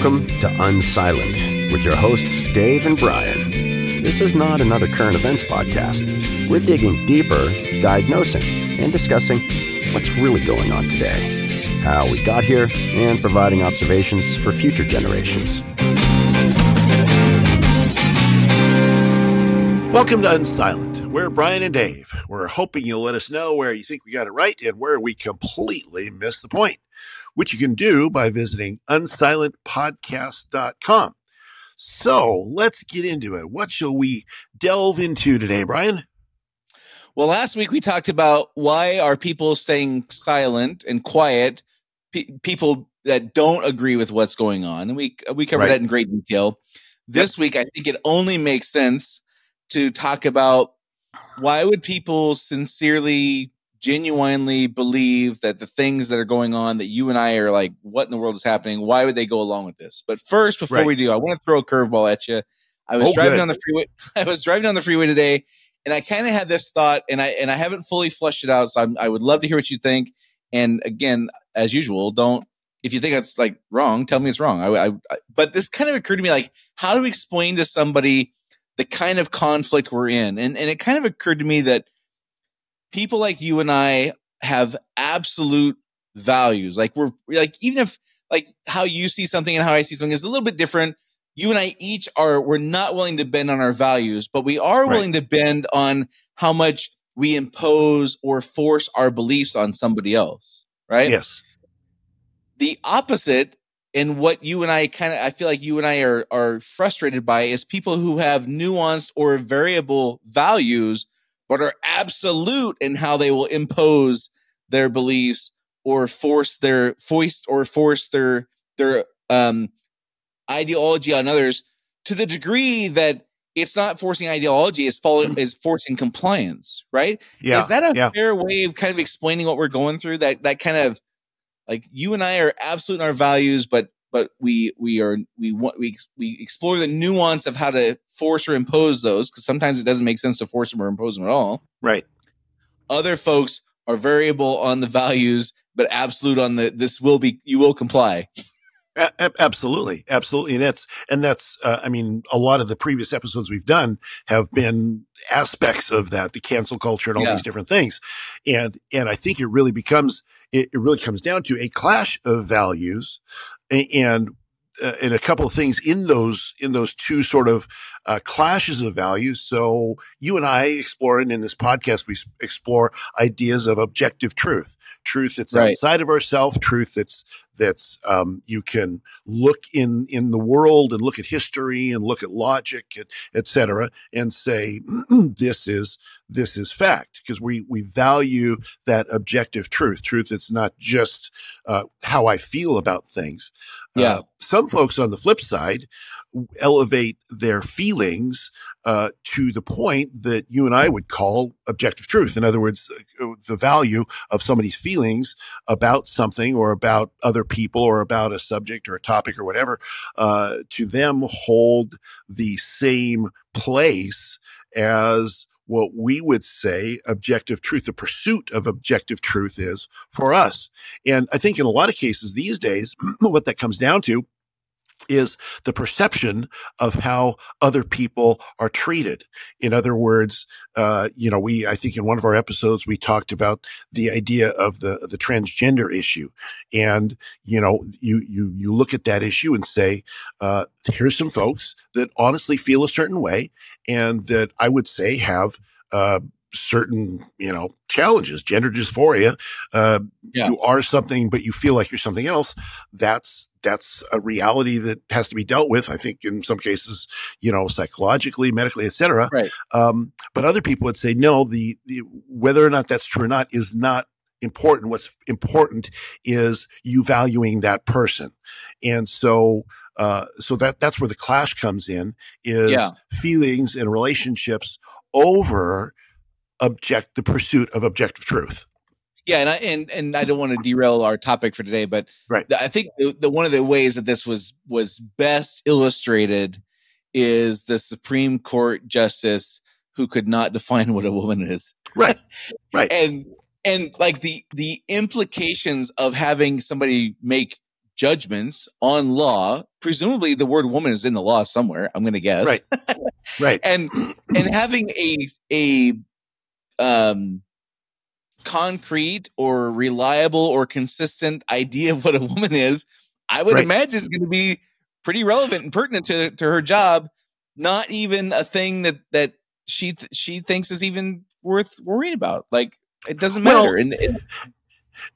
Welcome to Unsilent with your hosts, Dave and Brian. This is not another current events podcast. We're digging deeper, diagnosing, and discussing what's really going on today, how we got here, and providing observations for future generations. Welcome to Unsilent. We're Brian and Dave. We're hoping you'll let us know where you think we got it right and where we completely missed the point, which you can do by visiting unsilentpodcast.com. So let's get into it. What shall we delve into today, Brian? Well, last week we talked about why are people staying silent and quiet, P- people that don't agree with what's going on, and we we covered Right. that in great detail. This week, I think it only makes sense to talk about why would people sincerely, genuinely believe that the things that are going on that you and I are like, what in the world is happening? Why would they go along with this? But first, before Right. we do, I want to throw a curveball at you. I was Oh, driving good. on the freeway. I was driving on the freeway today, and I kind of had this thought, and I and I haven't fully fleshed it out. So I'm, I would love to hear what you think. And again, as usual, don't if you think it's like wrong, tell me it's wrong. I, I, I but this kind of occurred to me like, how do we explain to somebody the kind of conflict we're in? And and it kind of occurred to me that people like you and I have absolute values. Like we're like even if like how you see something and how I see something is a little bit different. You and I each are we're not willing to bend on our values, but we are Right. willing to bend on how much we impose or force our beliefs on somebody else, right? Yes. the opposite and what you and I kind of I feel like you and I are are frustrated by is people who have nuanced or variable values but are absolute in how they will impose their beliefs or force their foist or force their their um ideology on others to the degree that it's not forcing ideology it's following is forcing compliance right Yeah. is that a yeah. fair way of kind of explaining what we're going through? That that kind of like you and I are absolute in our values, but but we we are we want we we explore the nuance of how to force or impose those because sometimes it doesn't make sense to force them or impose them at all. Right. Other folks are variable on the values, but absolute on the this will be you will comply. A- absolutely, absolutely, and that's and that's. Uh, I mean, a lot of the previous episodes we've done have been aspects of that, the cancel culture and all Yeah. these different things, and and I think it really becomes it, it really comes down to a clash of values, and uh, and a couple of things in those in those two sort of uh, clashes of values. So you and I exploring in this podcast, we explore ideas of objective truth, truth that's Right. outside of ourselves, truth that's that's um, you can look in in the world and look at history and look at logic and et cetera and say this is this is fact because we we value that objective truth truth that's not just uh, how i feel about things Yeah. uh, some folks on the flip side elevate their feelings uh, to the point that you and I would call objective truth. In other words, uh, the value of somebody's feelings about something or about other people or about a subject or a topic or whatever, uh, to them hold the same place as what we would say objective truth, the pursuit of objective truth is for us. And I think in a lot of cases these days, what that comes down to is the perception of how other people are treated. In other words, uh, you know, we, I think in one of our episodes, we talked about the idea of the, the transgender issue. And, you know, you, you, you look at that issue and say, uh, here's some folks that honestly feel a certain way and that I would say have, uh, certain, you know, challenges, gender dysphoria. Uh, Yeah. you are something, but you feel like you're something else. That's, that's a reality that has to be dealt with. I think in some cases, you know, psychologically, medically, et cetera. Right. Um, but other people would say, no, the, the, whether or not that's true or not is not important. What's important is you valuing that person. And so, uh, so that, that's where the clash comes in is Yeah. feelings and relationships over object, the pursuit of objective truth. Yeah, and I and and I don't want to derail our topic for today, but Right. I think the, the one of the ways that this was was best illustrated is the Supreme Court justice who could not define what a woman is. Right. Right. and and like the the implications of having somebody make judgments on law. Presumably, the word woman is in the law somewhere. I'm going to guess. Right. Right. and and having a a um concrete or reliable or consistent idea of what a woman is, I would Right. imagine is going to be pretty relevant and pertinent to to her job. Not even a thing that that she th- she thinks is even worth worrying about. Like it doesn't Well, matter. and, and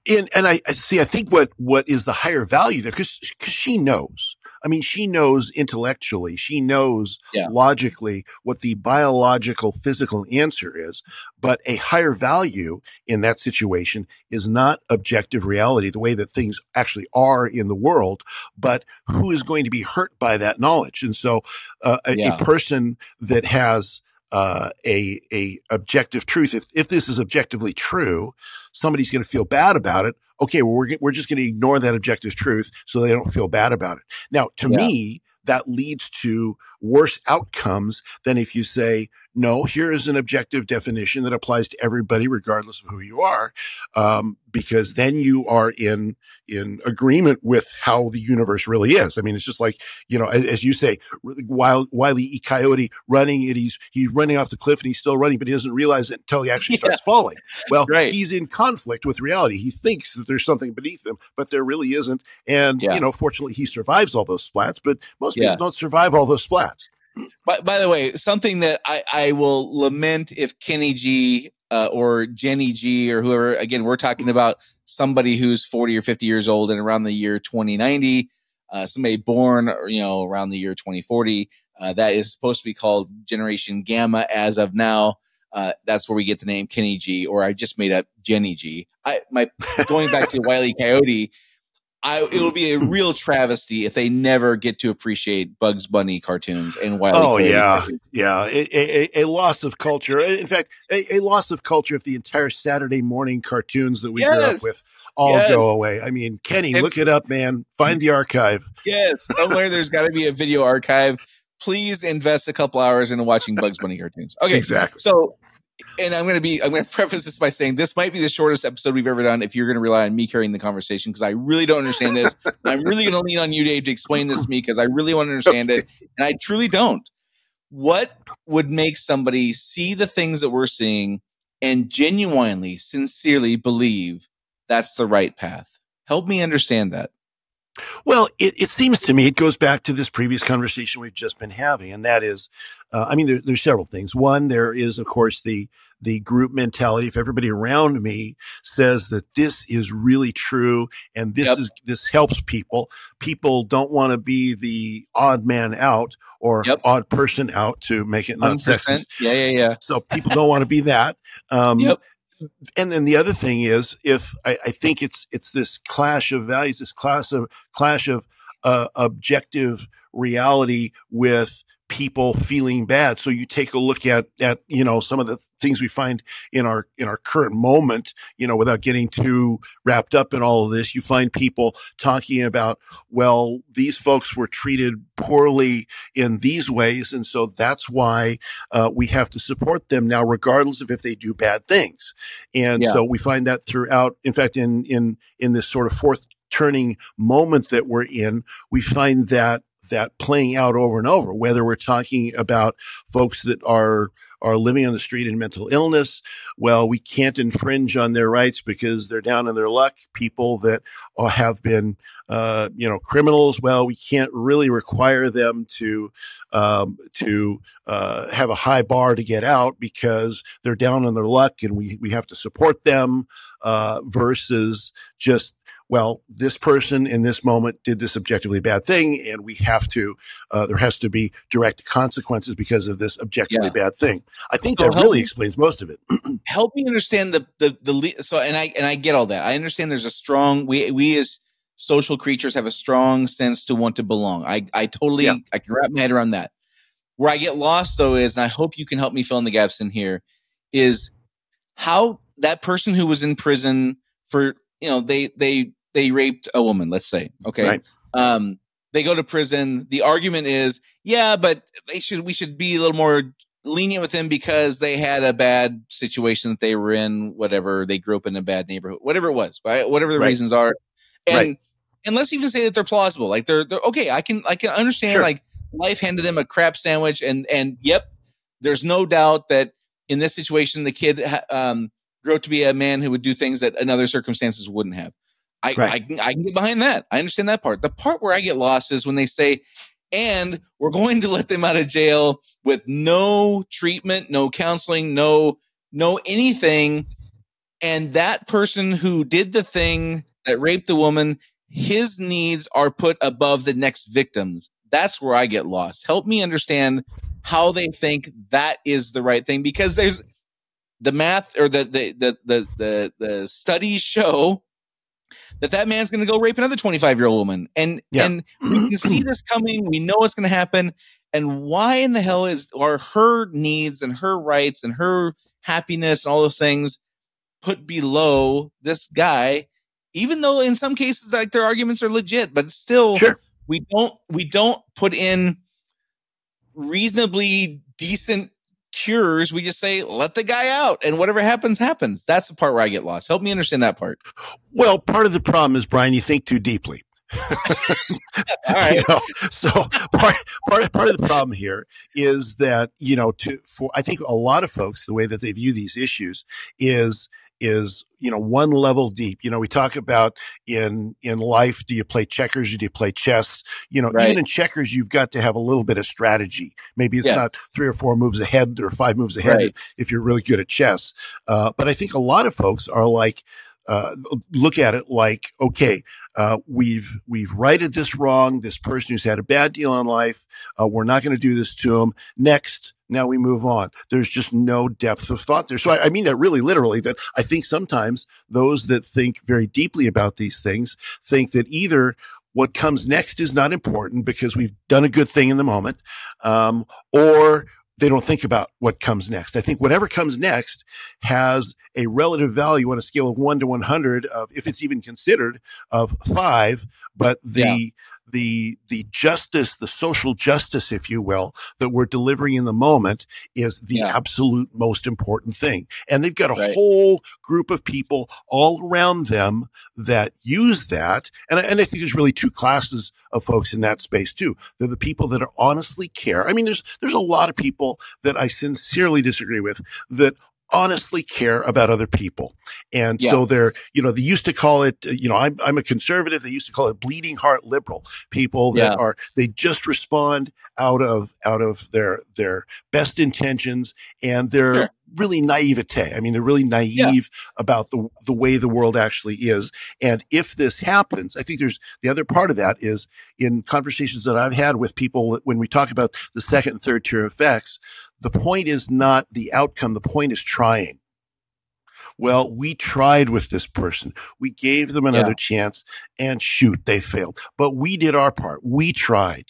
and and I, I see. I think what what is the higher value there because because she knows. I mean, she knows intellectually. She knows Yeah. logically what the biological, physical answer is. But a higher value in that situation is not objective reality, the way that things actually are in the world, but who is going to be hurt by that knowledge. And so, uh, a, Yeah. a person that has uh, a a objective truth, if if this is objectively true, somebody's going to feel bad about it. Okay, well, we're, we're just going to ignore that objective truth so they don't feel bad about it. Now, to Yeah. me, that leads to worse outcomes than if you say, no, here is an objective definition that applies to everybody, regardless of who you are. Um, because then you are in, in agreement with how the universe really is. I mean, it's just like, you know, as, as you say, while Wile E. Coyote running and he's, he's running off the cliff and he's still running, but he doesn't realize it until he actually Yeah. starts falling. Well, Right. he's in conflict with reality. He thinks that there's something beneath him, but there really isn't. And, Yeah. you know, fortunately he survives all those splats, but most Yeah. people don't survive all those splats. By, by the way, something that I, I will lament if Kenny G uh, or Jenny G or whoever, again, we're talking about somebody who's 40 or 50 years old and around the year 2090, uh, somebody born, you know, around the year 2040, uh, that is supposed to be called Generation Gamma as of now. Uh, that's where we get the name Kenny G, or I just made up Jenny G. I, my going back to Wile E. Coyote, I, it would be a real travesty if they never get to appreciate Bugs Bunny cartoons and Wiley. Oh, Coyote yeah. cartoons. Yeah, a, a, a loss of culture. In fact, a, a loss of culture if the entire Saturday morning cartoons that we grew up with all Yes. go away. I mean, Kenny, If- look it up, man. Find the archive. Yes, somewhere there's got to be a video archive. Please invest a couple hours into watching Bugs Bunny cartoons. Okay, Exactly. so and I'm going to be I'm going to preface this by saying this might be the shortest episode we've ever done if you're going to rely on me carrying the conversation because I really don't understand this. I'm really going to lean on you Dave to explain this to me because I really want to understand it and I truly don't. What would make somebody see the things that we're seeing and genuinely sincerely believe that's the right path? Help me understand that. Well, it, it seems to me it goes back to this previous conversation we've just been having, and that is, uh, I mean, there, there's several things. One, there is, of course, the the group mentality. If everybody around me says that this is really true and this Yep. is this helps people, people don't want to be the odd man out or Yep. odd person out to make it not 100%. sexist. Yeah, yeah, yeah. So people don't want to be that. Um, Yep. And then the other thing is, if I, I think it's it's this clash of values, this clash of clash of uh, objective reality with people feeling bad. So you take a look at at you know some of the things we find in our in our current moment. You know, without getting too wrapped up in all of this, you find people talking about, well, these folks were treated poorly in these ways, and so that's why uh, we have to support them now, regardless of if they do bad things. And Yeah. so we find that throughout. In fact, in in in this sort of fourth turning moment that we're in, we find that that playing out over and over. Whether we're talking about folks that are are living on the street in mental illness, well, we can't infringe on their rights because they're down in their luck. People that uh, have been, uh, you know, criminals, well, we can't really require them to um, to uh, have a high bar to get out because they're down on their luck, and we we have to support them uh, versus just well, this person in this moment did this objectively bad thing, and we have to. Uh, there has to be direct consequences because of this objectively Yeah. bad thing. I think So that really me- explains most of it. help me understand the the the le- so and I and I get all that. I understand there's a strong we we as social creatures have a strong sense to want to belong. I I totally Yeah. I can wrap my head around that. Where I get lost though is, and I hope you can help me fill in the gaps in here, is how that person who was in prison for you know they they they raped a woman, let's say, okay, Right. um, they go to prison. The argument is, yeah, but they should we should be a little more lenient with them because they had a bad situation that they were in, whatever they grew up in a bad neighborhood, whatever it was, right? Whatever the Right. reasons are, and Right. and let's even say that they're plausible. Like they're they're okay. I can I can understand Sure. like life handed them a crap sandwich, and and yep, there's no doubt that in this situation the kid um, grew up to be a man who would do things that in other circumstances wouldn't have. I, Right. I can I can get behind that. I understand that part. The part where I get lost is when they say, and we're going to let them out of jail with no treatment, no counseling, no no anything. And that person who did the thing that raped the woman, his needs are put above the next victim's. That's where I get lost. Help me understand how they think that is the right thing because there's the math or the the the the the, the studies show that that man's going to go rape another 25 year old woman and Yeah. and we can see this coming we know it's going to happen and why in the hell is are her needs and her rights and her happiness and all those things put below this guy even though in some cases like their arguments are legit but still Sure. we don't we don't put in reasonably decent cures we just say let the guy out and whatever happens happens. That's the part where i get lost. Help me understand that part. Well, part of the problem is Brian, you think too deeply. all right. You know, so part, part part of the problem here is that you know to for I think a lot of folks the way that they view these issues is is you know one level deep. You know, we talk about in in life, do you play checkers or do you play chess? You know, Right. even in checkers, you've got to have a little bit of strategy. Maybe it's Yes. not three or four moves ahead or five moves ahead Right. if you're really good at chess. Uh, but I think a lot of folks are like. Uh, look at it like, okay, uh, we've we've righted this wrong. This person who's had a bad deal in life, uh, we're not going to do this to him. Next, now we move on. There's just no depth of thought there. So I, I mean that really literally. That I think sometimes those that think very deeply about these things think that either what comes next is not important because we've done a good thing in the moment, um, or they don't think about what comes next. I think whatever comes next has a relative value on a scale of one to 100 of, if it's even considered, of five, but the, Yeah. The, the justice, the social justice, if you will, that we're delivering in the moment is the Yeah. absolute most important thing. And they've got a Right. whole group of people all around them that use that. And, I- and I think there's really two classes of folks in that space too. They're the people that are honestly care. I mean, there's, there's a lot of people that I sincerely disagree with that honestly care about other people. And Yeah. so they're, you know, they used to call it, uh, you know, I'm, I'm a conservative. They used to call it bleeding heart liberal people that Yeah. are, they just respond out of, out of their, their best intentions and their Sure. Really naivete. I mean, they're really naive about the, the way the world actually is. And if this happens, I think there's the other part of that is in conversations that I've had with people when we talk about the second and third tier effects, the point is not the outcome. The point is trying. Well, we tried with this person. We gave them another Yeah. chance and shoot, they failed. But we did our part. We tried.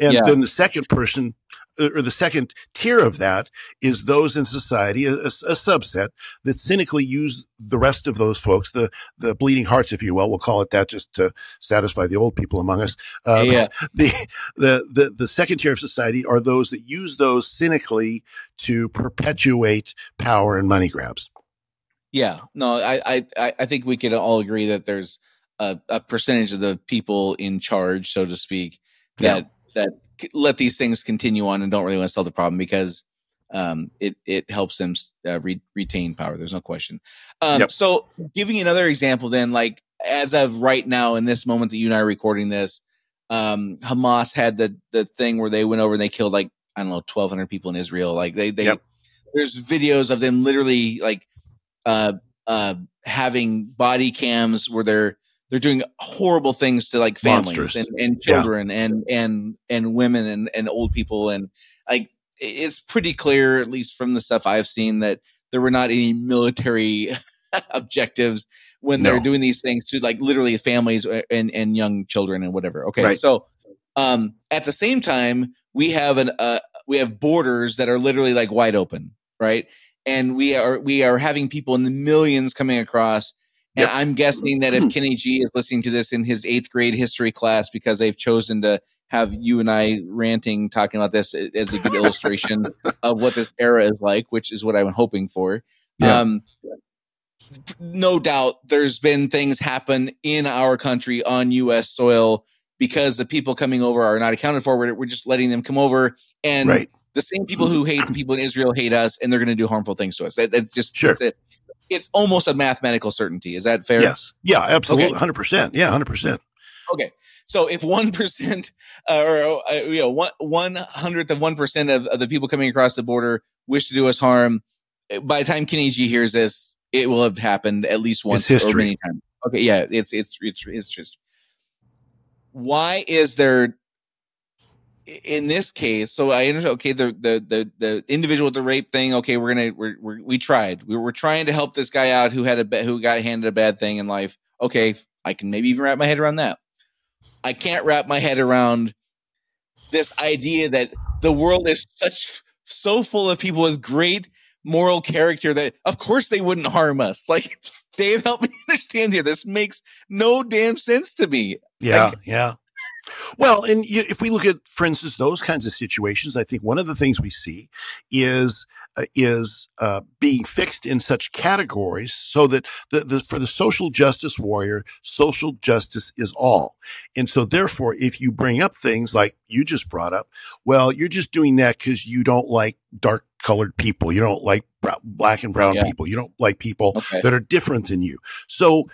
And Yeah. then the second person or the second tier of that is those in society, a, a- subset that cynically use the rest of those folks, the, the bleeding hearts, if you will. We'll call it that just to satisfy the old people among us. Uh, yeah the, the, the, the second tier of society are those that use those cynically to perpetuate power and money grabs. Yeah, no, I, I, I- think we could all agree that there's a, a percentage of the people in charge, so to speak, that that c- let these things continue on and don't really want to solve the problem because um, it it helps them uh, re- retain power. There's no question. Um, Yep. So, giving you another example, then, like as of right now, in this moment that you and I are recording this, um, Hamas had the the thing where they went over and they killed like I don't know, 1,200 people in Israel. Like they they Yep. there's videos of them literally like uh uh having body cams where they're they're doing horrible things to like families and, and Yeah. children and and and women and and old people. And like it's pretty clear at least from the stuff I've seen that there were not any military objectives when they're doing these things to like literally families uh, and and young children and whatever. Okay Right. so um at the same time we have an uh we have borders that are literally like wide open right? And we are we are having people in the millions coming across Yep. i'm guessing that if kenny g is listening to this in his eighth grade history class because they've chosen to have you and i ranting talking about this as a good illustration of what this era is like which is what i'm hoping for Yeah. um no doubt there's been things happen in our country on U.S. soil because the people coming over are not accounted for. We're, we're just letting them come over, and Right. the same people who hate the people in Israel hate us, and they're going to do harmful things to us. That, that's just Sure. that's it. It's almost a mathematical certainty. Is that fair? Yes. Yeah, absolutely. Okay. 100%. Yeah, 100%. Okay. So if one percent, uh, or uh, you know, one one hundredth of one percent of of the people coming across the border wish to do us harm, uh, by the time Kenny G hears this, it will have happened at least once or history. many times. Okay, yeah, it's it's it's it's just why is there in this case? So I understand. Okay, the the the the individual with the rape thing. Okay, we're gonna we're, we're we tried. We were trying to help this guy out who had a who got handed a bad thing in life. Okay, I can maybe even wrap my head around that. I can't wrap my head around this idea that the world is such so full of people with great moral character that of course they wouldn't harm us. Like Dave, help me understand here. This makes no damn sense to me. Yeah, Like- yeah. Well, and you, if we look at, for instance, those kinds of situations, I think one of the things we see is uh, is uh, being fixed in such categories so that the, the for the social justice warrior, social justice is all, and so therefore, if you bring up things like you just brought up, well, you're just doing that because you don't like dark colored people, you don't like black and brown Yeah. people, you don't like people Okay. that are different than you. So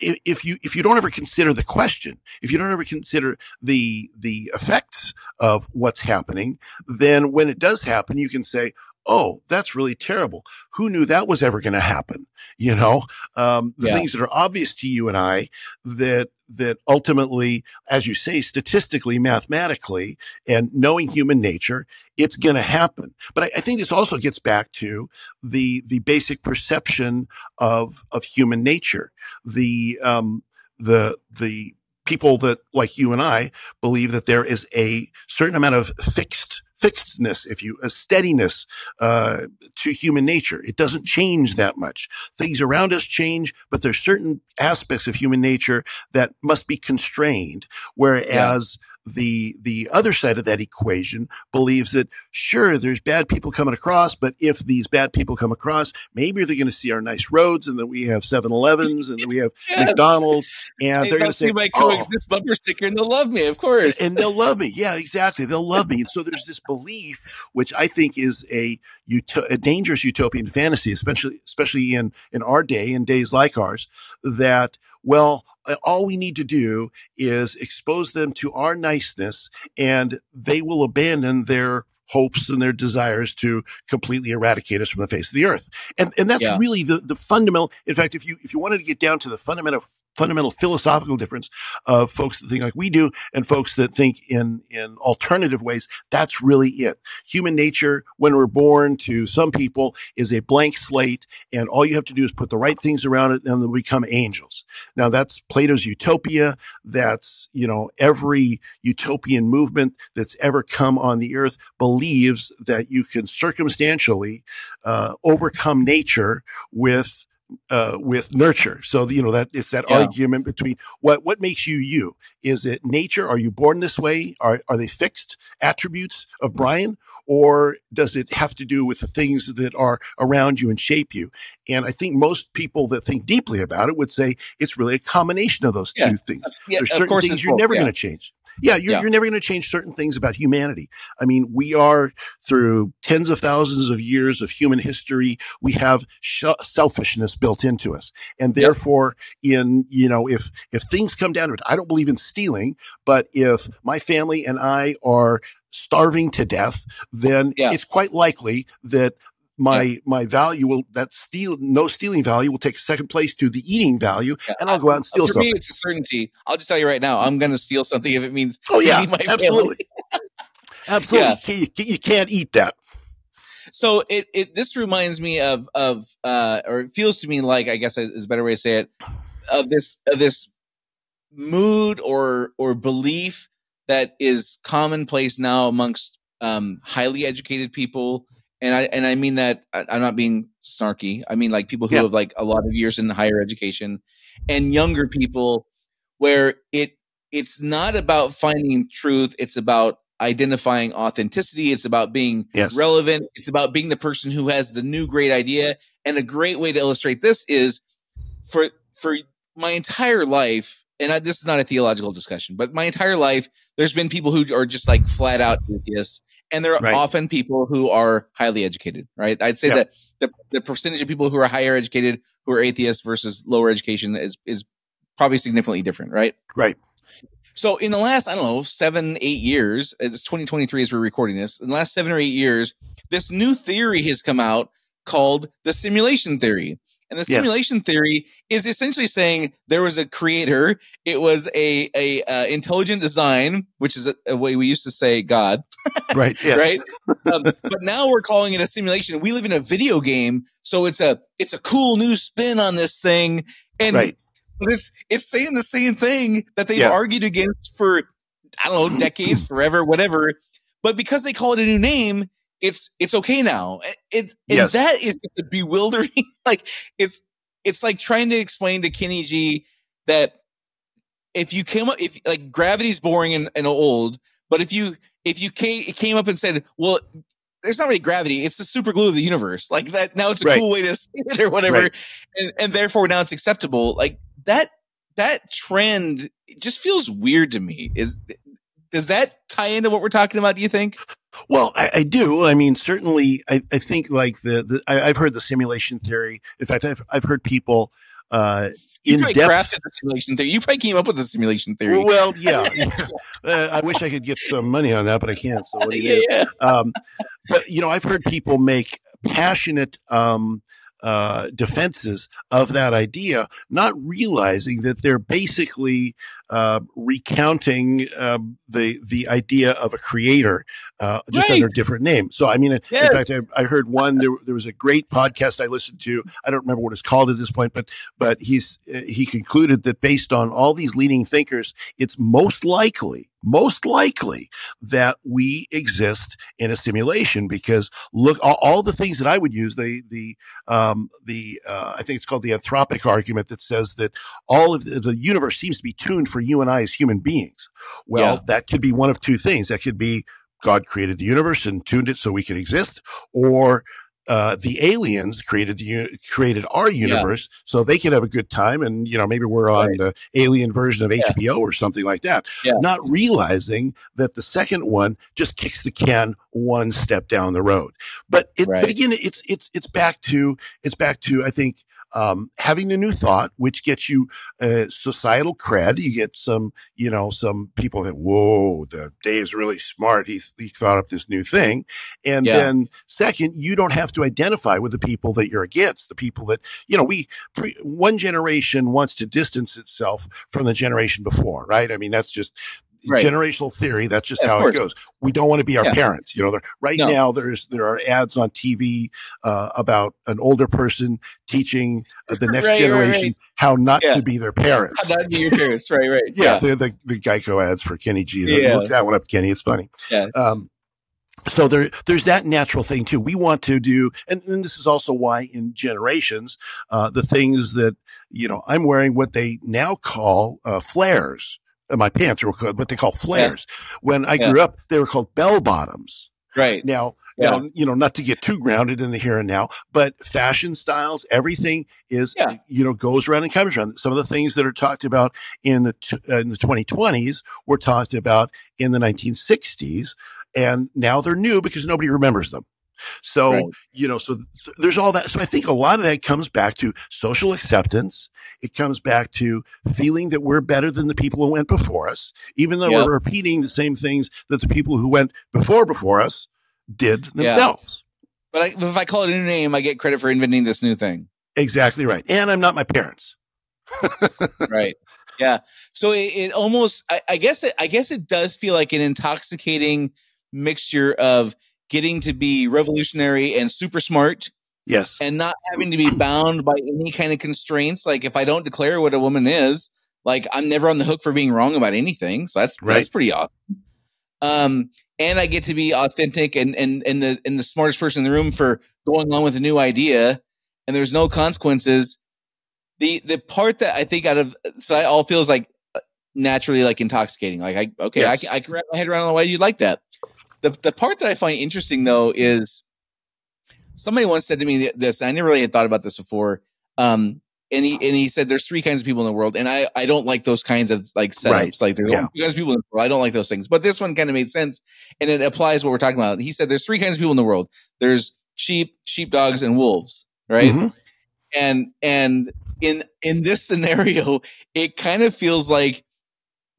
if, you if you don't ever consider the question, if you don't ever consider the the effects of what's happening, then when it does happen, you can say, "Oh, that's really terrible. Who knew that was ever going to happen?" You know, um, the Yeah. things that are obvious to you and I that that ultimately, as you say, statistically, mathematically, and knowing human nature, it's going to happen. But I, I think this also gets back to the the basic perception of of human nature. The um the the people that like you and I believe that there is a certain amount of fixed fixedness, if you a steadiness uh, to human nature. It doesn't change that much. Things around us change, but there's certain aspects of human nature that must be constrained. Whereas the the other side of that equation believes that sure there's bad people coming across but if these bad people come across maybe they're going to see our nice roads and then we have 7-elevens and we have Yes. mcdonald's and they're going to see my coexist oh. bumper sticker and they'll love me, of course. and they'll love me. Yeah, exactly. They'll love me. And so there's this belief, which I think is a, uto- a dangerous utopian fantasy, especially especially in in our day, in days like ours, that well, all we need to do is expose them to our niceness, and they will abandon their hopes and their desires to completely eradicate us from the face of the earth. And and that's Yeah. really the the fundamental. In fact, if you if you wanted to get down to the fundamental fundamental philosophical difference of folks that think like we do and folks that think in in alternative ways. That's really it. Human nature when we're born to some people is a blank slate and all you have to do is put the right things around it and they'll become angels. Now that's plato's utopia. That's you know every utopian movement that's ever come on the earth believes that you can circumstantially uh, overcome nature with uh, with nurture. So you know that it's that Yeah. argument between what what makes you you. Is it nature? Are you born this way? Are are they fixed attributes of Brian? Or does it have to do with the things that are around you and shape you? And I think most people that think deeply about it would say it's really a combination of those Yeah. two things. yeah, There's certain things you're both, never yeah. going to change. Yeah, you're, Yeah. you're never going to change certain things about humanity. I mean, we are through tens of thousands of years of human history, we have sh- selfishness built into us. And Yep. therefore, in, you know, if, if things come down to it, I don't believe in stealing, but if my family and I are starving to death, then Yeah. it's quite likely that my, my value will, that steal, no stealing value will take second place to the eating value Yeah, and I'll go out and steal For something. me, it's a certainty. I'll just tell you right now, I'm going to steal something if it means Oh yeah, my absolutely. Absolutely. Yeah. You, can't, you can't eat that. So it, it this reminds me of of uh or it feels to me like I guess is a better way to say it of this of this mood or or belief that is commonplace now amongst um highly educated people and I and I mean that I- I'm not being snarky. I mean like people who Yeah. have like a lot of years in higher education and younger people where it it's not about finding truth, it's about identifying authenticity, it's about being Yes. relevant, it's about being the person who has the new great idea And a great way to illustrate this is for for my entire life, and I, this is not a theological discussion, but my entire life, there's been people who are just like flat out atheists, and there are Right. often people who are highly educated, right? I'd say Yeah. that the, the percentage of people who are higher educated who are atheists versus lower education is is probably significantly different, right? Right. So in the last, I don't know, seven, eight years, uh, it's 2023 as we're recording this, in the last seven or eight years, this new theory has come out called the simulation theory. And the Yes. simulation theory is essentially saying there was a creator, it was a, a uh, intelligent design, which is a, a way we used to say God, Right. Yes. right? um, but now we're calling it a simulation. We live in a video game, so it's a it's a cool new spin on this thing, and Right. it's it's saying the same thing that they've Yeah. argued against for I don't know decades, forever, whatever. But because they call it a new name, it's it's okay now. It, Yes. that is just a bewildering. like it's it's like trying to explain to Kenny G that if you came up if like gravity's boring and, and old, but if you if you came, came up and said, well. There's not really gravity. It's the super glue of the universe. Like that. Now it's a Right. cool way to say it or whatever Right. and, and therefore now it's acceptable. Like that that trend just feels weird to me. Is does that tie into what we're talking about? Do you think? Well, I, I do. I mean, certainly, I, I think like the, the I, I've heard the simulation theory. In fact, I've I've heard people uh, You in probably depth. crafted the simulation theory. You probably came up with the simulation theory. Well, yeah. uh, I wish I could get some money on that, but I can't. So what do you yeah, do? yeah. Um, but you know, I've heard people make passionate um, uh, defenses of that idea, not realizing that they're basically uh, recounting um, the the idea of a creator uh, just Right. under a different name. So, I mean, in fact, I, I heard one. There, there was a great podcast I listened to. I don't remember what it's called at this point, but but he's uh, he concluded that based on all these leading thinkers, it's most likely, most likely that we exist in a simulation because look, all, all the things that I would use, the the um, the uh, I think it's called the anthropic argument that says that all of the, the universe seems to be tuned for you and I as human beings. Well, Yeah. that could be one of two things. That could be God created the universe and tuned it so we can exist, or uh, the aliens created the created our universe so they can have a good time, and you know maybe we're on Right. the alien version of Yeah. HBO or something like that. Yeah. Not realizing that the second one just kicks the can one step down the road. But it, Right. but again, it's it's it's back to it's back to I think um, having the new thought, which gets you uh, societal cred. You get some, you know, some people that, whoa, the Dave's really smart. He, he thought up this new thing. And Yeah. then second, you don't have to identify with the people that you're against, the people that, you know, we, pre, one generation wants to distance itself from the generation before, right? I mean, that's just, Right. generational theory. That's just Yeah, how it goes. We don't want to be our Yeah. parents. You know, right No. now there's there are ads on TV uh, about an older person teaching uh, the next Right, generation right. how not to be their parents. That'd be your parents, right? Right. yeah, The, the the Geico ads for Kenny G. Yeah. Look that one up, Kenny. It's funny. Yeah. Um, so there, there's that natural thing too. We want to do, and, and this is also why in generations, uh, the things that, you know, I'm wearing what they now call, uh, flares. Uh, My pants are called what they call flares. When I Yeah. grew up, they were called bell bottoms. Right. Now, Yeah. now, you know, not to get too grounded in the here and now, but fashion styles, everything is, Yeah. you know, goes around and comes around. Some of the things that are talked about in the, t- uh, in the 2020s were talked about in the 1960s. And now they're new because nobody remembers them. So, Right. you know, so th- there's all that. So I think a lot of that comes back to social acceptance. It comes back to feeling that we're better than the people who went before us, even though Yep. we're repeating the same things that the people who went before before us did Yeah. themselves. But I, if I call it a new name, I get credit for inventing this new thing. Exactly right. And I'm not my parents. right yeah so it, it almost I, I guess it i guess it does feel like an intoxicating mixture of getting to be revolutionary and super smart Yes. and not having to be bound by any kind of constraints. Like if i don't declare what a woman is like i'm never on the hook for being wrong about anything. So that's that's pretty awesome. Um and i get to be authentic and and and the and the smartest person in the room for going on with a new idea and there's no consequences. The the part that i think out of so it all feels like uh, naturally like intoxicating. Like i okay I, Yes. can, I can wrap my head around why you'd like that the the part that i find interesting though is somebody once said to me this. I never really had thought about this before. Um, and he and he said there's three kinds of people in the world, and I I don't like those kinds of like setups. Right. Like there's Yeah. kinds of people in the world. I don't like those things. But this one kind of made sense, and it applies what we're talking about. He said there's three kinds of people in the world. There's sheep, sheepdogs, and wolves. Right. Mhm. and and in in this scenario it kind of feels like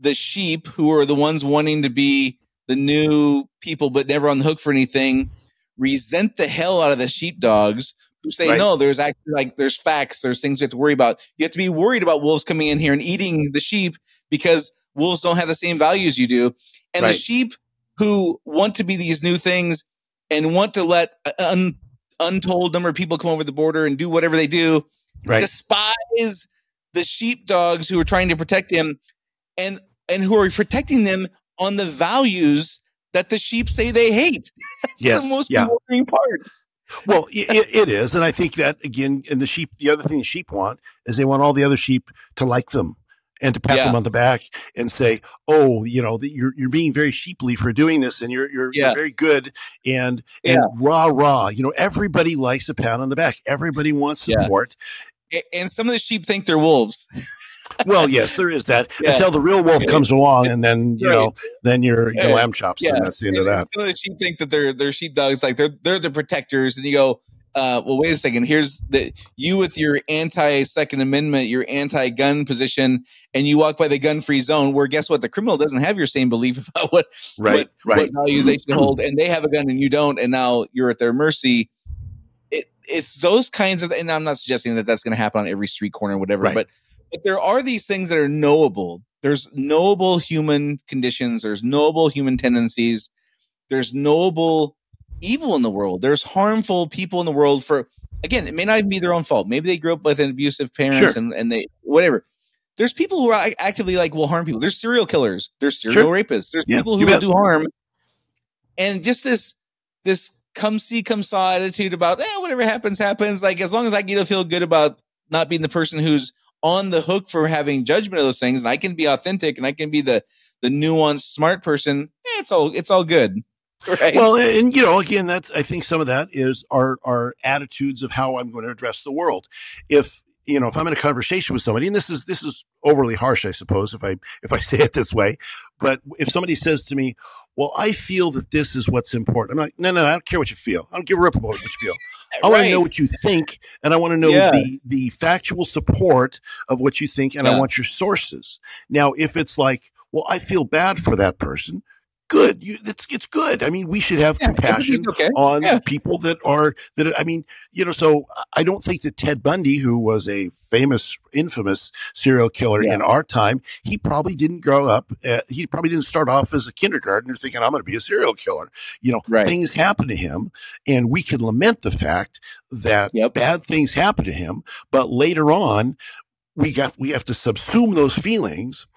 the sheep who are the ones wanting to be the new people but never on the hook for anything resent the hell out of the sheepdogs who say Right. no there's actually like there's facts there's things you have to worry about you have to be worried about wolves coming in here and eating the sheep because wolves don't have the same values you do and the sheep who want to be these new things and want to let un, untold number of people come over the border and do whatever they do Right. despise the sheepdogs who are trying to protect them and and who are protecting them on the values that the sheep say they hate. That's Yes, the most yeah. bewildering part. Well, it, it is, and I think that again, and the sheep. The other thing the sheep want is they want all the other sheep to like them and to pat Yeah. them on the back and say, "Oh, you know, that you're you're being very sheeply for doing this, and you're you're, Yeah. you're very good." And and rah rah, you know, everybody likes a pat on the back. Everybody wants support. And some of the sheep think they're wolves. Well, yes, there is that Yeah. until the real wolf Yeah. comes along, and then you Right. know, then you're you Yeah. lamb chops, and that's the end of that. Of the sheep think that they're they're sheepdogs, like they're they're the protectors, and you go, uh, well, wait a second. Here's the you with your anti Second Amendment, your anti gun position, and you walk by the gun free zone, where guess what? The criminal doesn't have your same belief about what Right, what, right. what values they should hold, and they have a gun and you don't, and now you're at their mercy. It, it's those kinds of, and I'm not suggesting that that's going to happen on every street corner, or whatever, Right. but but there are these things that are knowable. There's knowable human conditions. There's knowable human tendencies. There's knowable evil in the world. There's harmful people in the world for again, it may not even be their own fault. Maybe they grew up with an abusive parents Sure. and, and they whatever. There's people who are actively like will harm people. There's serial killers. There's serial rapists. There's Yeah, people who will do harm. And just this this comme ci, comme ça attitude about eh, whatever happens, happens. Like as long as I get to feel good about not being the person who's on the hook for having judgment of those things, and I can be authentic and I can be the the nuanced, smart person. Eh, it's all it's all good, right? Well, and you know, again, that's I think some of that is our our attitudes of how I'm going to address the world. If you know, if I'm in a conversation with somebody, and this is this is overly harsh, I suppose, if I if I say it this way, but if somebody says to me, "Well, I feel that this is what's important," I'm like, "No, no, I don't care what you feel. I don't give a rip about what you feel. I want to know what you think, and I want to know Yeah. the the factual support of what you think, and I want your sources. Now, if it's like, well, I feel bad for that person, good. You, it's it's good. I mean, we should have Yeah, compassion okay. on Yeah. people that are that. I mean, you know, so I don't think that Ted Bundy, who was a famous, infamous serial killer Yeah. in our time, he probably didn't grow up. Uh, he probably didn't start off as a kindergartner thinking, "I'm going to be a serial killer." You know, Right. things happen to him, and we can lament the fact that Yep. bad things happen to him. But later on, we got we have to subsume those feelings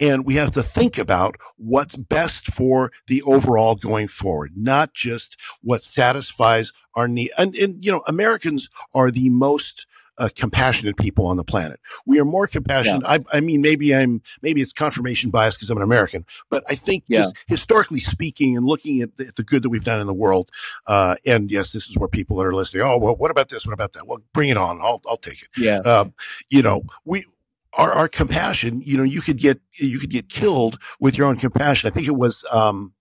and we have to think about what's best for the overall going forward, not just what satisfies our need. And, and you know, Americans are the most uh, compassionate people on the planet. We are more compassionate. I, I mean, maybe I'm, maybe it's confirmation bias because I'm an American, but I think Yeah. just historically speaking and looking at the, at the good that we've done in the world, uh, and yes, this is where people that are listening. Oh, well, what about this? What about that? Well, bring it on. I'll, I'll take it yeah, um, you know, we, our, our compassion, you know, you could get, you could get killed with your own compassion. I think it was, um,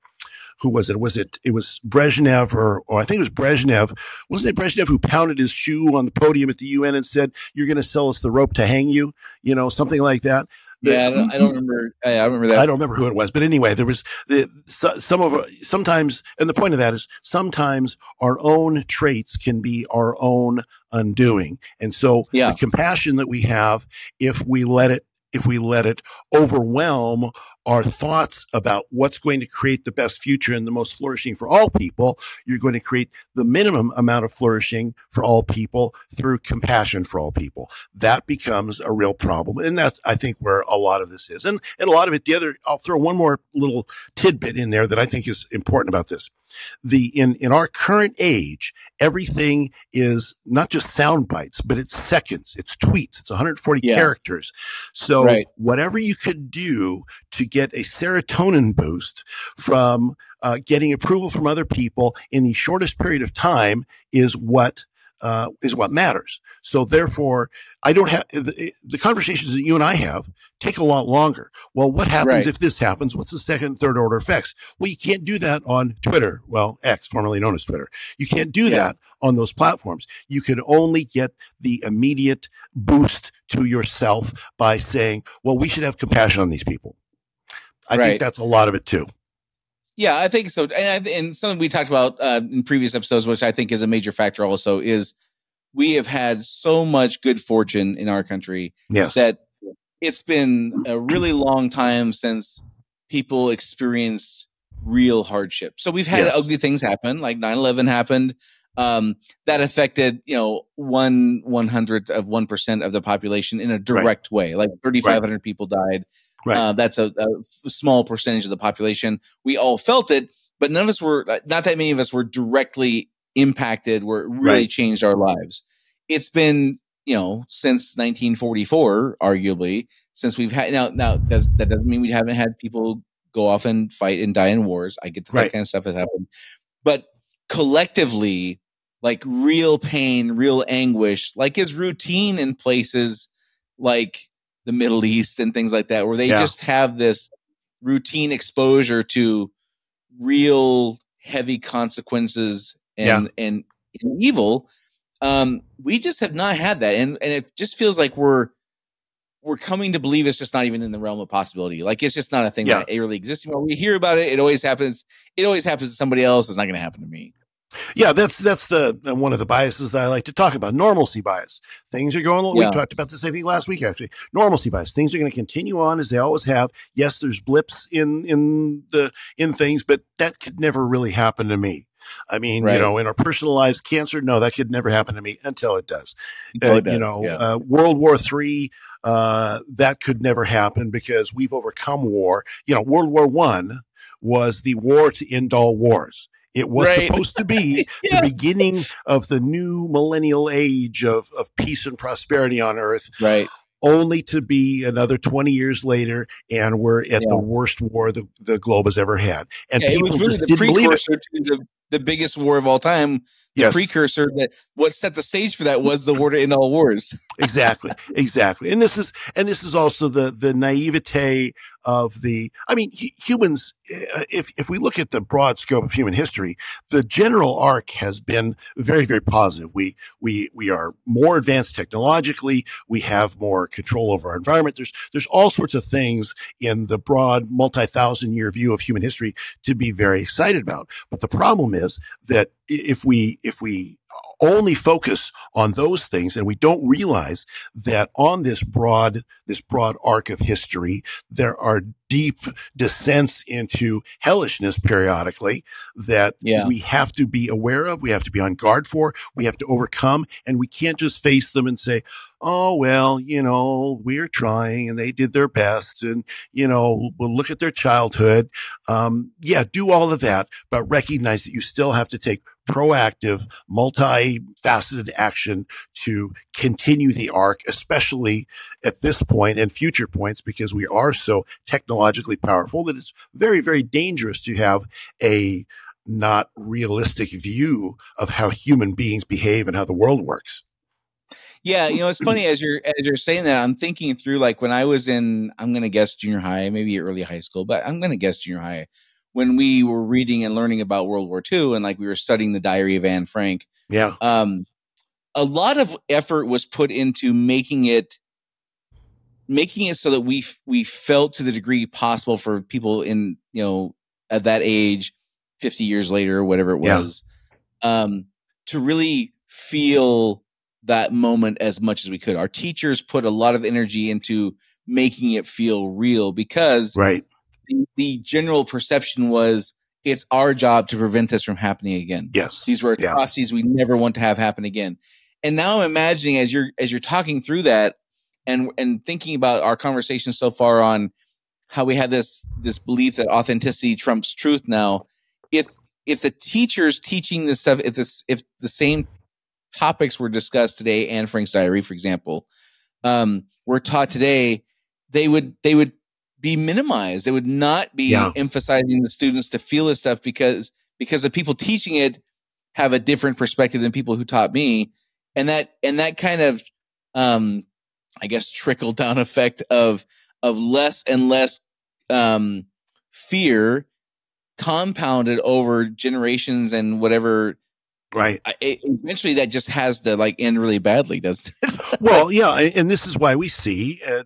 who was it? Was it, it was Brezhnev or, or I think it was Brezhnev. Wasn't it Brezhnev who pounded his shoe on the podium at the UN and said, you're going to sell us the rope to hang you? You know, something like that. Yeah. I don't, I don't remember. I, I remember that. I don't remember who it was, but anyway, there was the, so, some of sometimes, and the point of that is sometimes our own traits can be our own undoing. And so Yeah. the compassion that we have, if we let it, if we let it overwhelm our thoughts about what's going to create the best future and the most flourishing for all people, you're going to create the minimum amount of flourishing for all people through compassion for all people. That becomes a real problem. And that's, I think, where a lot of this is. And, and a lot of it, the other, I'll throw one more little tidbit in there that I think is important about this. The in in our current age, everything is not just sound bites, but it's seconds, it's tweets, it's 140 Yeah. characters. So Right. whatever you could do to get a serotonin boost from uh, getting approval from other people in the shortest period of time is what uh, is what matters. So therefore, I don't have the, the conversations that you and I have take a lot longer. Well, what happens Right. if this happens? What's the second, third order effects? Well, you can't do that on Twitter. Well, X, formerly known as Twitter. You can't do Yeah. that on those platforms. You can only get the immediate boost to yourself by saying, well, we should have compassion on these people. I Right. think that's a lot of it too. Yeah, I think so. And, I- and something we talked about uh, in previous episodes, which I think is a major factor also, is we have had so much good fortune in our country Yes. that it's been a really long time since people experienced real hardship. So we've had Yes. ugly things happen, like 9-11 happened. Um, that affected, you know, one one hundredth of one percent of the population in a direct way. Like thirty five hundred people died. Right. Uh, that's a small percentage of the population. We all felt it, but none of us were. uh, Not that many of us were directly impacted. Where it really Right. changed our lives. It's been you know since 1944, arguably since we've had now. Now does that doesn't mean we haven't had people go off and fight and die in wars. I get that, that kind of stuff has happened, but collectively, like real pain, real anguish, like is routine in places like the Middle East and things like that, where they Yeah. just have this routine exposure to real heavy consequences and and, and evil. Um, we just have not had that, and and it just feels like we're we're coming to believe it's just not even in the realm of possibility. Like it's just not a thing Yeah. that really exists. When we hear about it, it always happens. It always happens to somebody else. It's not going to happen to me. Yeah, that's that's the uh, one of the biases that I like to talk about. Normalcy bias. Things are going. Yeah. We talked about this I think last week actually. Normalcy bias. Things are going to continue on as they always have. Yes, there's blips in in the in things, but that could never really happen to me. I mean, Right. you know, in our personal lives, cancer, no, that could never happen to me until it does. Until Uh, it does, you know, yeah. uh, World War Three, uh, that could never happen because we've overcome war. You know, World War One was the war to end all wars. It was Right. supposed to be Yeah. the beginning of the new millennial age of, of peace and prosperity on earth, right. only to be another 20 years later. And we're at Yeah. the worst war the, the globe has ever had. And Yeah, it people was really just the didn't believe it. The, biggest war of all time. The Yes. precursor that what set the stage for that was the war to end all wars. exactly exactly and this is and this is also the the naivete of the i mean humans uh, if if we look at the broad scope of human history the general arc has been very very positive we we we are more advanced technologically we have more control over our environment there's there's all sorts of things in the broad multi-thousand year view of human history to be very excited about but the problem is that if we if we only focus on those things and we don't realize that on this broad this broad arc of history there are deep descents into hellishness periodically that Yeah. we have to be aware of we have to be on guard for we have to overcome and we can't just face them and say oh well you know we're trying and they did their best and you know we'll look at their childhood um, yeah do all of that but recognize that you still have to take proactive, multifaceted action to continue the arc, especially at this point and future points, because we are so technologically powerful that it's very, very dangerous to have a not realistic view of how human beings behave and how the world works. Yeah, you know, it's funny as you're as you're saying that, I'm thinking through like when I was in, I'm gonna guess junior high, maybe early high school, but I'm gonna guess junior high, when we were reading and learning about World War II and like we were studying the diary of Anne Frank. Yeah. Um, a lot of effort was put into making it making it so that we we felt to the degree possible for people in you know at that age 50 years later or whatever it Yeah. was um to really feel that moment as much as we could our teachers put a lot of energy into making it feel real because Right. the, the general perception was it's our job to prevent this from happening again Yes. these were Yeah. atrocities we never want to have happen again. And now I'm imagining as you're as you're talking through that and and thinking about our conversation so far on how we have this this belief that authenticity trumps truth now, if if the teachers teaching this stuff, if this if the same topics were discussed today, Anne Frank's Diary, for example, um, were taught today, they would they would be minimized. They would not be Yeah. emphasizing the students to feel this stuff because because the people teaching it have a different perspective than people who taught me, and that and that kind of um, I guess trickle down effect of of less and less um, fear compounded over generations and whatever Right. I- eventually that just has to like end really badly doesn't it Well, yeah, and this is why we see, and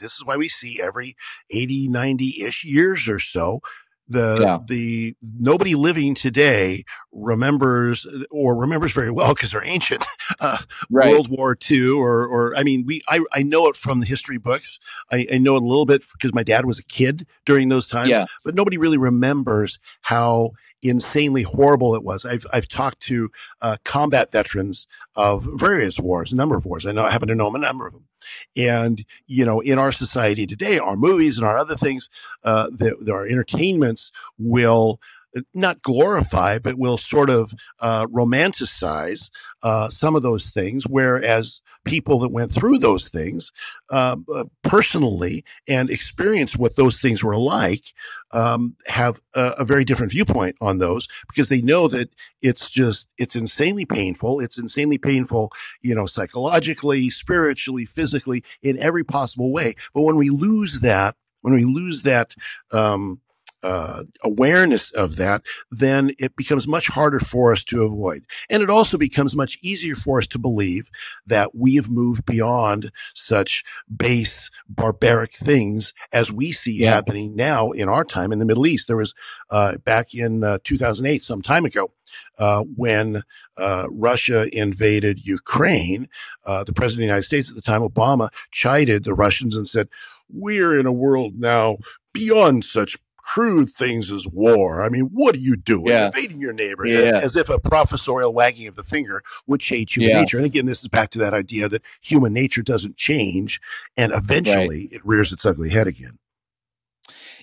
this is why we see every 80, 90 ish years or so, the, Yeah. the, nobody living today remembers or remembers very well because they're ancient, uh, World War II or, or, I mean, we, I, I know it from the history books. I, I know it a little bit because my dad was a kid during those times, Yeah. but nobody really remembers how insanely horrible it was. I've, I've talked to, uh, combat veterans of various wars, a number of wars. I know I happen to know a number of them. And, you know, in our society today, our movies and our other things, uh, that, that our entertainments will not glorify, but will sort of, uh, romanticize, uh, some of those things. Whereas people that went through those things, uh, personally and experienced what those things were like, um, have a, a very different viewpoint on those because they know that it's just, it's insanely painful. It's insanely painful, you know, psychologically, spiritually, physically, in every possible way. But when we lose that, when we lose that, um, uh, awareness of that, then it becomes much harder for us to avoid. And it also becomes much easier for us to believe that we have moved beyond such base, barbaric things as we see Yeah. happening now in our time in the Middle East. There was, uh, back in uh, 2008, some time ago, uh, when uh, Russia invaded Ukraine, uh, the president of the United States at the time, Obama, chided the Russians and said, "We're in a world now beyond such." Crude things as war. I mean, what are you doing? Yeah. Invading your neighbor, Yeah. as if a professorial wagging of the finger would change human Yeah. nature. And again, this is back to that idea that human nature doesn't change, and eventually it rears its ugly head again.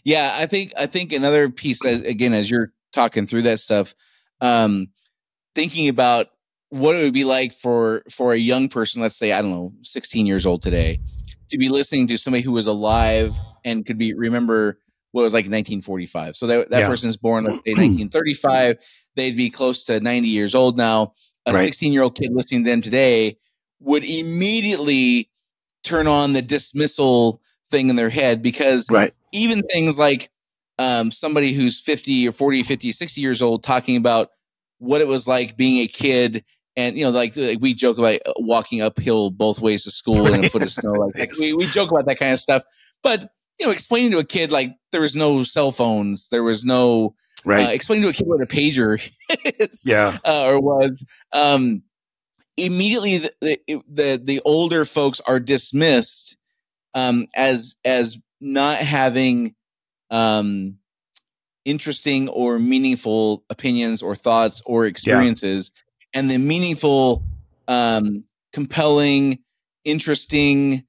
Yeah, I think I think another piece as again as you're talking through that stuff, um, thinking about what it would be like for for a young person, let's say I don't know, 16 years old today, to be listening to somebody who was alive and could be remember what was like 1945. So that that Yeah. person's born let's say 1935, they'd be close to 90 years old now. A Right. 16 year old kid listening to them today would immediately turn on the dismissal thing in their head because Right. even things like um, somebody who's 50 or 40 50 60 years old talking about what it was like being a kid and you know like, like we joke about uh, walking uphill both ways to school in a foot of snow like Yes. we, we joke about that kind of stuff but you know explaining to a kid like there was no cell phones there was no Right. uh, explaining to a kid what a pager is yeah. uh, or was um, immediately the, the the the older folks are dismissed um, as as not having um, interesting or meaningful opinions or thoughts or experiences, and the meaningful, um, compelling, interesting,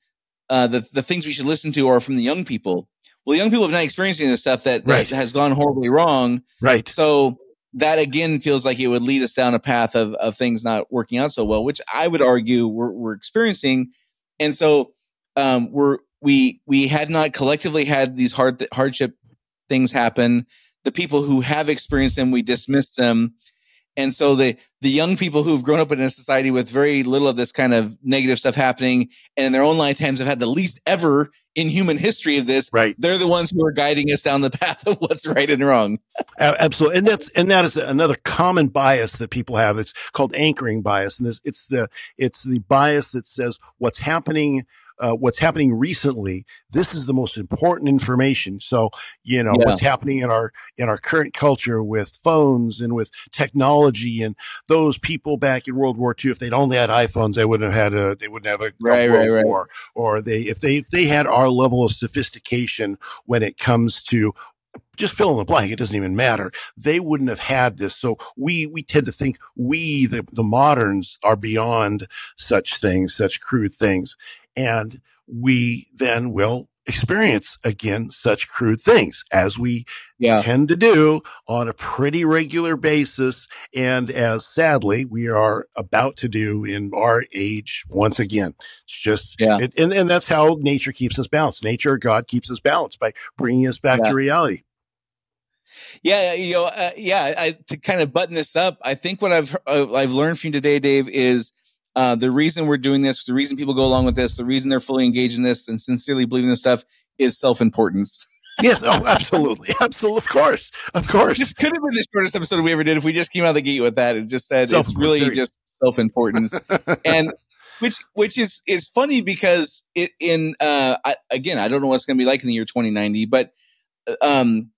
uh, the the things we should listen to are from the young people. Well, the young people have not experienced any of the stuff that, that Right. has gone horribly wrong. Right. So that again feels like it would lead us down a path of, of things not working out so well, which I would argue we're, we're experiencing. And so um, we're we we had not collectively had these hard hardship things happen. The people who have experienced them, we dismiss them. And so the the young people who've grown up in a society with very little of this kind of negative stuff happening, and in their own lifetimes have had the least ever in human history of this, Right. they're the ones who are guiding us down the path of what's right and wrong. Absolutely, and that's and that is another common bias that people have. It's called anchoring bias, and this it's the it's the bias that says what's happening. Uh, what's happening recently? This is the most important information. So you know Yeah. what's happening in our in our current culture with phones and with technology and those people back in World War II. If they'd only had iPhones, they wouldn't have had a they wouldn't have a, Right, World right, right. War. Or they if they if they had our level of sophistication when it comes to just fill in the blank. It doesn't even matter. They wouldn't have had this. So we, we tend to think we, the, the moderns are beyond such things, such crude things. And we then will experience again such crude things as we Yeah. tend to do on a pretty regular basis. And as sadly we are about to do in our age once again. It's just, Yeah. it, and, and that's how nature keeps us balanced. Nature, God keeps us balanced by bringing us back Yeah. to reality. Yeah, you know, uh, yeah. I, to kind of button this up, I think what I've uh, I've learned from you today, Dave, is uh, the reason we're doing this, the reason people go along with this, the reason they're fully engaged in this and sincerely believe in this stuff is self importance. Yes. Oh, absolutely. absolutely. Of course. Of course. This could have been the shortest episode we ever did if we just came out of the gate with that and just said it's really just self importance. and which which is is funny because it in uh I, again I don't know what it's going to be like in the year 2090 but uh, um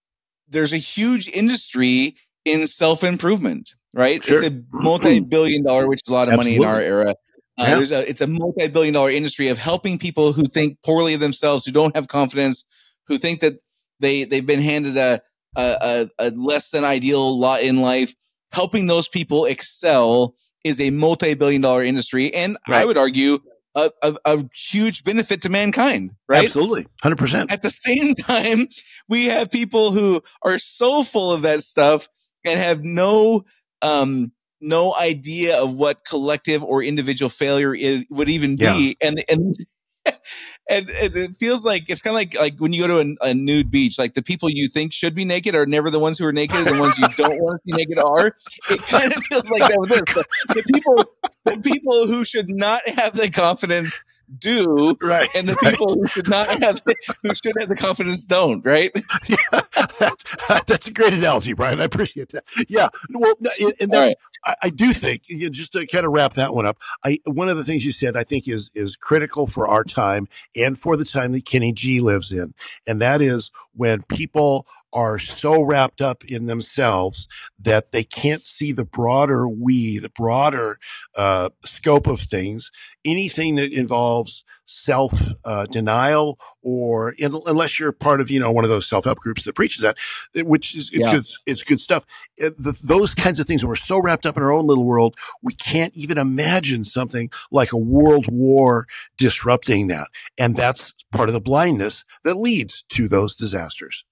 there's a huge industry in self improvement right Sure. it's a multi-billion dollar which is a lot of money in our era uh, Yeah. there's a it's a multi-billion dollar industry of helping people who think poorly of themselves who don't have confidence who think that they they've been handed a a, a, a less than ideal lot in life helping those people excel is a multi-billion dollar industry and i would argue a, a, a huge benefit to mankind right Absolutely. 100%. at the same time we have people who are so full of that stuff and have no um no idea of what collective or individual failure is, would even be. And and and, and it feels like it's kind of like like when you go to a, a nude beach like the people you think should be naked are never the ones who are naked. The ones you don't want to be naked are. It kind of feels like that with this the, the people the people who should not have the confidence do Right. and the right. people who should not have the, who should have the confidence don't right yeah, that's, that's a great analogy, Brian. I appreciate that. Yeah. Well, and, that's, I, I do think you know, just to kind of wrap that one up. I, one of the things you said, I think is, is critical for our time and for the time that Kenny G lives in. And that is when people are so wrapped up in themselves that they can't see the broader we, the broader, uh, scope of things. Anything that involves self, uh, denial or in, unless you're part of, you know, one of those self-help groups that preaches that, which is, it's Yeah. good, it's good stuff. Uh, the, those kinds of things, we're so wrapped up in our own little world, we can't even imagine something like a world war disrupting that. And that's part of the blindness that leads to those disasters.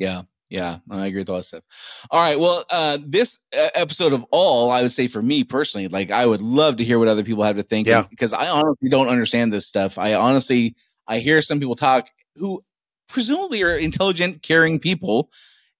Yeah, yeah, I agree with all that stuff. All right, well, uh, this episode of all, I would say for me personally, like I would love to hear what other people have to think. Yeah. because I honestly don't understand this stuff. I honestly, I hear some people talk who presumably are intelligent, caring people.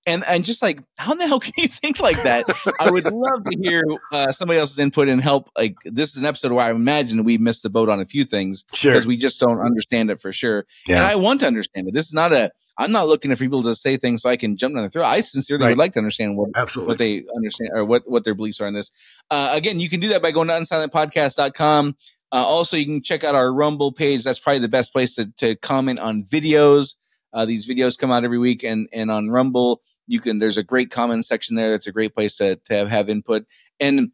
And, and just like how in the hell can you think like that? I would love to hear uh, somebody else's input and help. Like this is an episode where I imagine we missed the boat on a few things Sure. because we just don't understand it for sure. And Yeah. I want to understand it. This is not a. I'm not looking for people to say things so I can jump down their throat. I sincerely Right. would like to understand what Absolutely. what they understand or what what their beliefs are in this. Uh, again, you can do that by going to unsilentpodcast.com. Uh, also, you can check out our Rumble page. That's probably the best place to to comment on videos. Uh, these videos come out every week, and and on Rumble, you can. There's a great comment section there. That's a great place to to have, have input and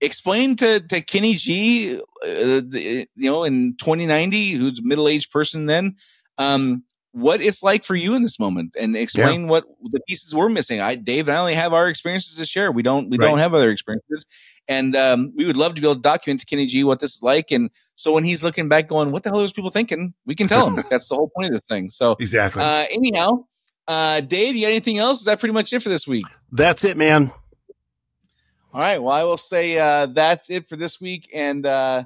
explain to to Kenny G, uh, the, you know, in 2090, who's a middle aged person then, um, what it's like for you in this moment, and explain what the pieces we're missing. I, Dave, and I only have our experiences to share. We don't we Right. don't have other experiences, and um, we would love to be able to document to Kenny G what this is like, and so when he's looking back, going, "What the hell are those people thinking?" We can tell him. That's the whole point of this thing. So, Exactly. uh, anyhow. Uh, Dave, you got anything else? Is that pretty much it for this week? That's it, man. All right. Well, I will say uh, that's it for this week. And uh,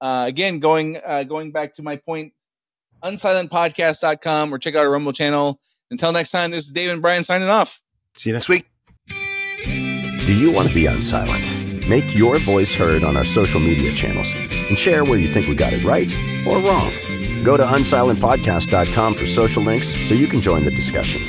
uh, again, going uh, going back to my point, unsilentpodcast.com or check out our Rumble channel. Until next time, this is Dave and Brian signing off. See you next week. Do you want to be unsilent? Make your voice heard on our social media channels and share where you think we got it right or wrong. Go to unsilentpodcast.com for social links so you can join the discussion.